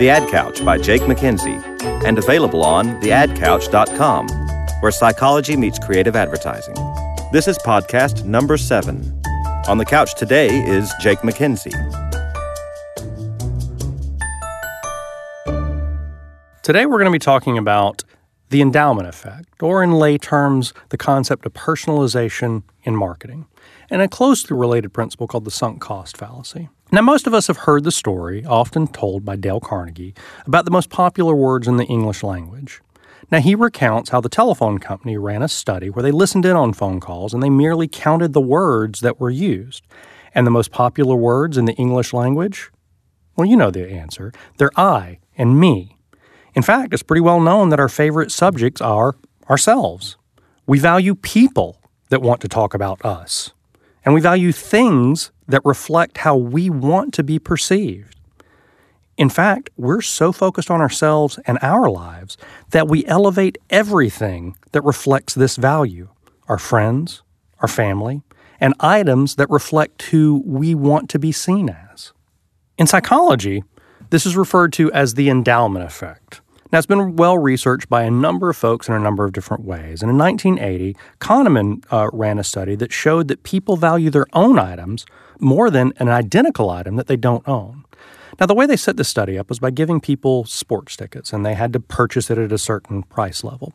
The Ad Couch by Jake McKenzie, and available on theadcouch.com, where psychology meets creative advertising. This is podcast number seven. On the couch today is Jake McKenzie. Today we're going to be talking about the endowment effect, or in lay terms, the concept of personalization in marketing, and a closely related principle called the sunk cost fallacy. Now, most of us have heard the story, often told by Dale Carnegie, about the most popular words in the English language. Now, he recounts how the telephone company ran a study where they listened in on phone calls and they merely counted the words that were used. And the most popular words in the English language? Well, you know the answer. They're I and me. In fact, it's pretty well known that our favorite subjects are ourselves. We value people that want to talk about us. And we value things that reflect how we want to be perceived. In fact, we're so focused on ourselves and our lives that we elevate everything that reflects this value our friends, our family, and items that reflect who we want to be seen as. In psychology, this is referred to as the endowment effect. Now, it's been well researched by a number of folks in a number of different ways. And in 1980, Kahneman uh, ran a study that showed that people value their own items more than an identical item that they don't own. Now, the way they set this study up was by giving people sports tickets, and they had to purchase it at a certain price level.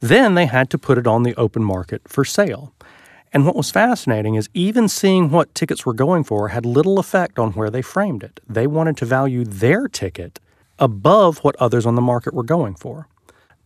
Then they had to put it on the open market for sale. And what was fascinating is even seeing what tickets were going for had little effect on where they framed it. They wanted to value their ticket above what others on the market were going for.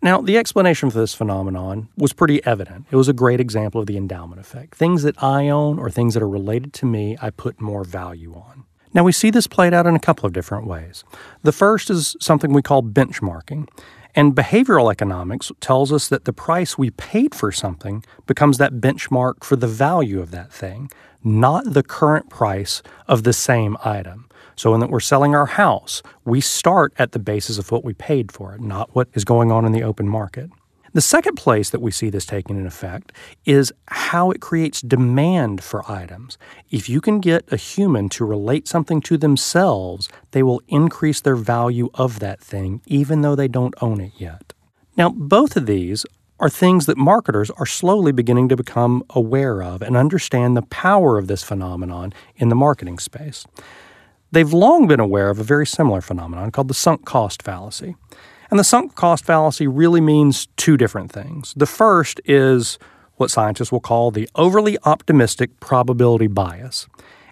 Now, the explanation for this phenomenon was pretty evident. It was a great example of the endowment effect. Things that I own or things that are related to me, I put more value on. Now, we see this played out in a couple of different ways. The first is something we call benchmarking. And behavioral economics tells us that the price we paid for something becomes that benchmark for the value of that thing, not the current price of the same item. So when that we're selling our house, we start at the basis of what we paid for it, not what is going on in the open market. The second place that we see this taking in effect is how it creates demand for items. If you can get a human to relate something to themselves, they will increase their value of that thing, even though they don't own it yet. Now, both of these are things that marketers are slowly beginning to become aware of and understand the power of this phenomenon in the marketing space. They've long been aware of a very similar phenomenon called the sunk cost fallacy. And the sunk cost fallacy really means two different things. The first is what scientists will call the overly optimistic probability bias.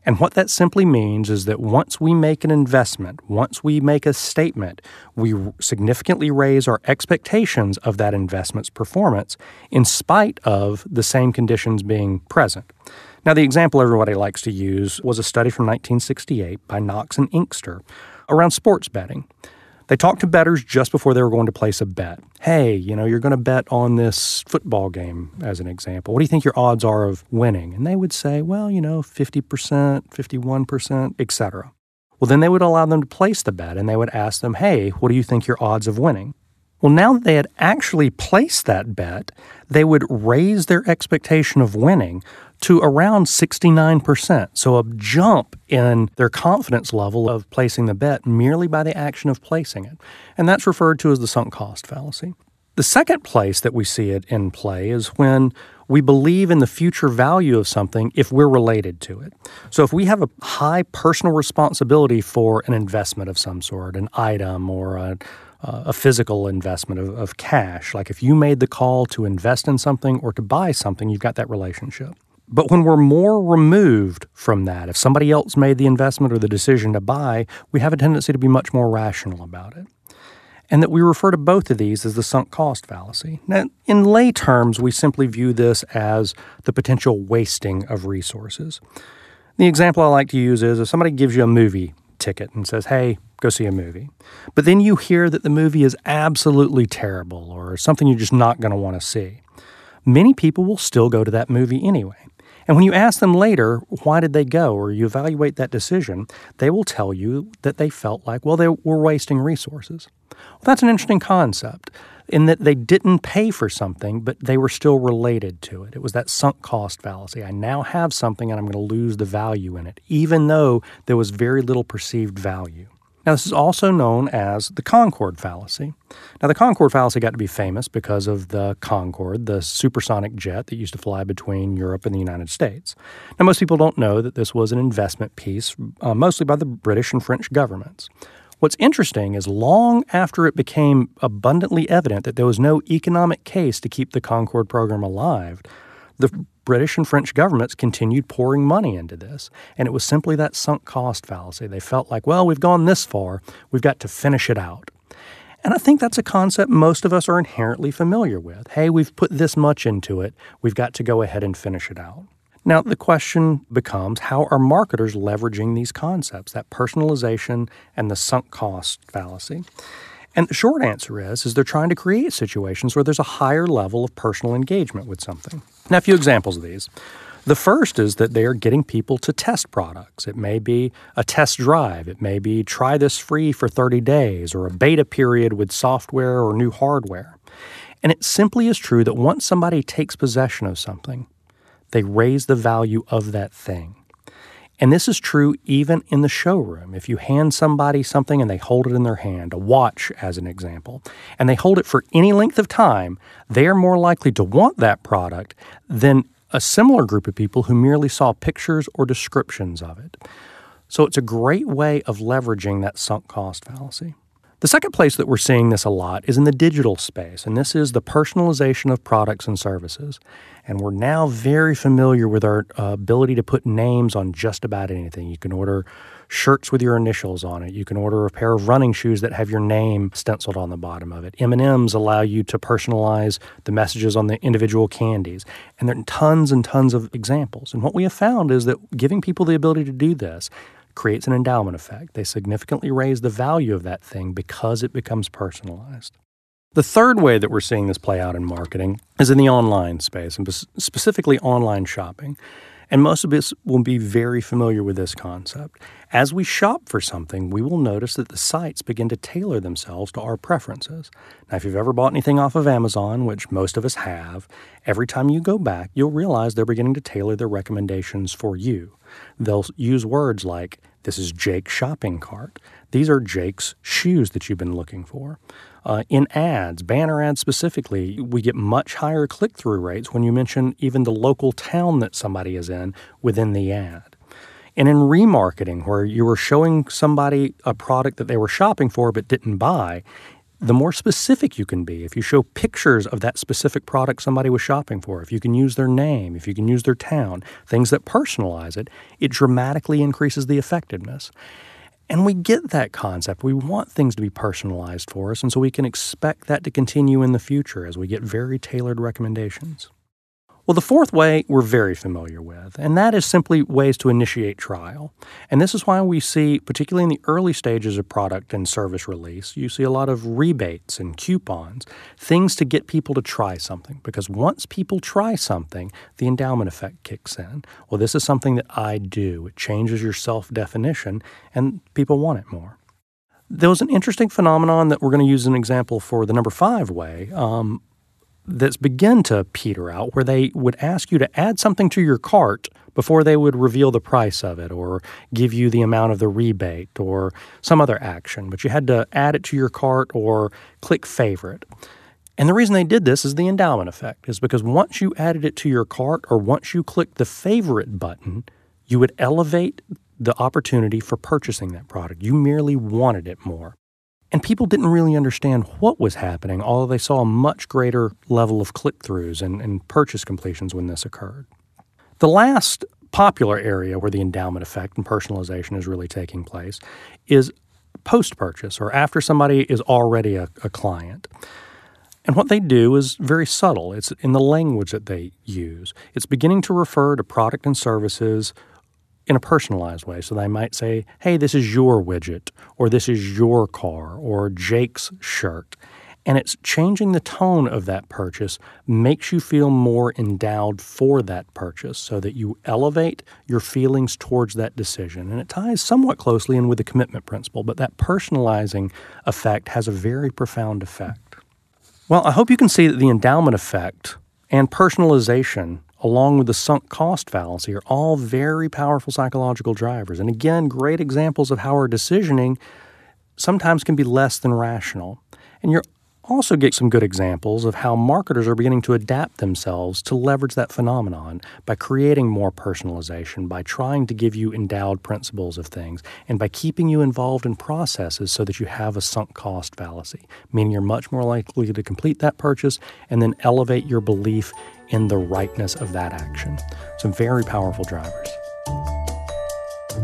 And what that simply means is that once we make an investment, once we make a statement, we significantly raise our expectations of that investment's performance in spite of the same conditions being present. Now, the example everybody likes to use was a study from 1968 by Knox and Inkster around sports betting. They talked to bettors just before they were going to place a bet. Hey, you know, you're going to bet on this football game, as an example. What do you think your odds are of winning? And they would say, well, you know, 50%, 51%, etc. Well, then they would allow them to place the bet and they would ask them, hey, what do you think your odds of winning? Well, now that they had actually placed that bet, they would raise their expectation of winning to around 69%. So a jump in their confidence level of placing the bet merely by the action of placing it. And that's referred to as the sunk cost fallacy. The second place that we see it in play is when we believe in the future value of something if we're related to it. So if we have a high personal responsibility for an investment of some sort, an item or a, a physical investment of, of cash, like if you made the call to invest in something or to buy something, you've got that relationship. But when we're more removed from that, if somebody else made the investment or the decision to buy, we have a tendency to be much more rational about it. And that we refer to both of these as the sunk cost fallacy. Now, in lay terms, we simply view this as the potential wasting of resources. The example I like to use is if somebody gives you a movie ticket and says, hey, go see a movie. But then you hear that the movie is absolutely terrible or something you're just not going to want to see. Many people will still go to that movie anyway. And when you ask them later, why did they go, or you evaluate that decision, they will tell you that they felt like, well, they were wasting resources. Well, that's an interesting concept in that they didn't pay for something, but they were still related to it. It was that sunk cost fallacy. I now have something and I'm going to lose the value in it, even though there was very little perceived value. Now, this is also known as the Concorde fallacy. Now, the Concorde fallacy got to be famous because of the Concorde, the supersonic jet that used to fly between Europe and the United States. Now, most people don't know that this was an investment piece, uh, mostly by the British and French governments. What's interesting is long after it became abundantly evident that there was no economic case to keep the Concorde program alive, the British and French governments continued pouring money into this. And it was simply that sunk cost fallacy. They felt like, well, we've gone this far, we've got to finish it out. And I think that's a concept most of us are inherently familiar with. Hey, we've put this much into it, we've got to go ahead and finish it out. Now, the question becomes how are marketers leveraging these concepts, that personalization and the sunk cost fallacy? And the short answer is, is they're trying to create situations where there's a higher level of personal engagement with something. Now, a few examples of these. The first is that they are getting people to test products. It may be a test drive, it may be try this free for 30 days, or a beta period with software or new hardware. And it simply is true that once somebody takes possession of something, they raise the value of that thing. And this is true even in the showroom. If you hand somebody something and they hold it in their hand, a watch as an example, and they hold it for any length of time, they are more likely to want that product than a similar group of people who merely saw pictures or descriptions of it. So it's a great way of leveraging that sunk cost fallacy. The second place that we're seeing this a lot is in the digital space, and this is the personalization of products and services. And we're now very familiar with our uh, ability to put names on just about anything. You can order shirts with your initials on it. You can order a pair of running shoes that have your name stenciled on the bottom of it. M&Ms allow you to personalize the messages on the individual candies. And there are tons and tons of examples. And what we have found is that giving people the ability to do this creates an endowment effect. They significantly raise the value of that thing because it becomes personalized. The third way that we're seeing this play out in marketing is in the online space, and specifically online shopping. And most of us will be very familiar with this concept. As we shop for something, we will notice that the sites begin to tailor themselves to our preferences. Now, if you've ever bought anything off of Amazon, which most of us have, every time you go back, you'll realize they're beginning to tailor their recommendations for you. They'll use words like, This is Jake's shopping cart. These are Jake's shoes that you've been looking for. Uh, in ads, banner ads specifically, we get much higher click through rates when you mention even the local town that somebody is in within the ad. And in remarketing, where you were showing somebody a product that they were shopping for but didn't buy, the more specific you can be, if you show pictures of that specific product somebody was shopping for, if you can use their name, if you can use their town, things that personalize it, it dramatically increases the effectiveness. And we get that concept. We want things to be personalized for us, and so we can expect that to continue in the future as we get very tailored recommendations. Well, the fourth way we're very familiar with, and that is simply ways to initiate trial. And this is why we see, particularly in the early stages of product and service release, you see a lot of rebates and coupons, things to get people to try something. Because once people try something, the endowment effect kicks in. Well, this is something that I do. It changes your self definition, and people want it more. There was an interesting phenomenon that we're going to use an example for the number five way. Um, that's begin to peter out where they would ask you to add something to your cart before they would reveal the price of it or give you the amount of the rebate or some other action. But you had to add it to your cart or click favorite. And the reason they did this is the endowment effect, is because once you added it to your cart or once you clicked the favorite button, you would elevate the opportunity for purchasing that product. You merely wanted it more. And people didn't really understand what was happening, although they saw a much greater level of click throughs and, and purchase completions when this occurred. The last popular area where the endowment effect and personalization is really taking place is post purchase or after somebody is already a, a, client. And what they do is very subtle. It's in the language that they use. It's beginning to refer to product and services in a personalized way. So they might say, hey, this is your widget, or this is your car, or Jake's shirt. And it's changing the tone of that purchase makes you feel more endowed for that purchase so that you elevate your feelings towards that decision. And it ties somewhat closely in with the commitment principle, but that personalizing effect has a very profound effect. Well, I hope you can see that the endowment effect and personalization along with the sunk cost fallacy, are all very powerful psychological drivers. And again, great examples of how our decisioning sometimes can be less than rational. And you're also get some good examples of how marketers are beginning to adapt themselves to leverage that phenomenon by creating more personalization, by trying to give you endowed principles of things, and by keeping you involved in processes so that you have a sunk cost fallacy, meaning you're much more likely to complete that purchase and then elevate your belief in the rightness of that action. Some very powerful drivers.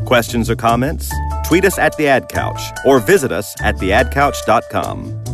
Questions or comments? Tweet us at the Ad Couch or visit us at theadcouch.com.